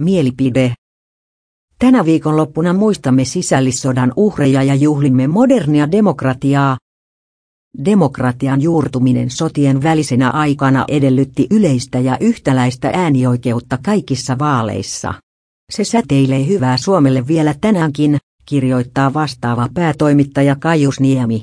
Mielipide. Tänä viikonloppuna muistamme sisällissodan uhreja ja juhlimme modernia demokratiaa. Demokratian juurtuminen sotien välisenä aikana edellytti yleistä ja yhtäläistä äänioikeutta kaikissa vaaleissa. Se säteilee hyvää Suomelle vielä tänäänkin, kirjoittaa vastaava päätoimittaja Kaius Niemi.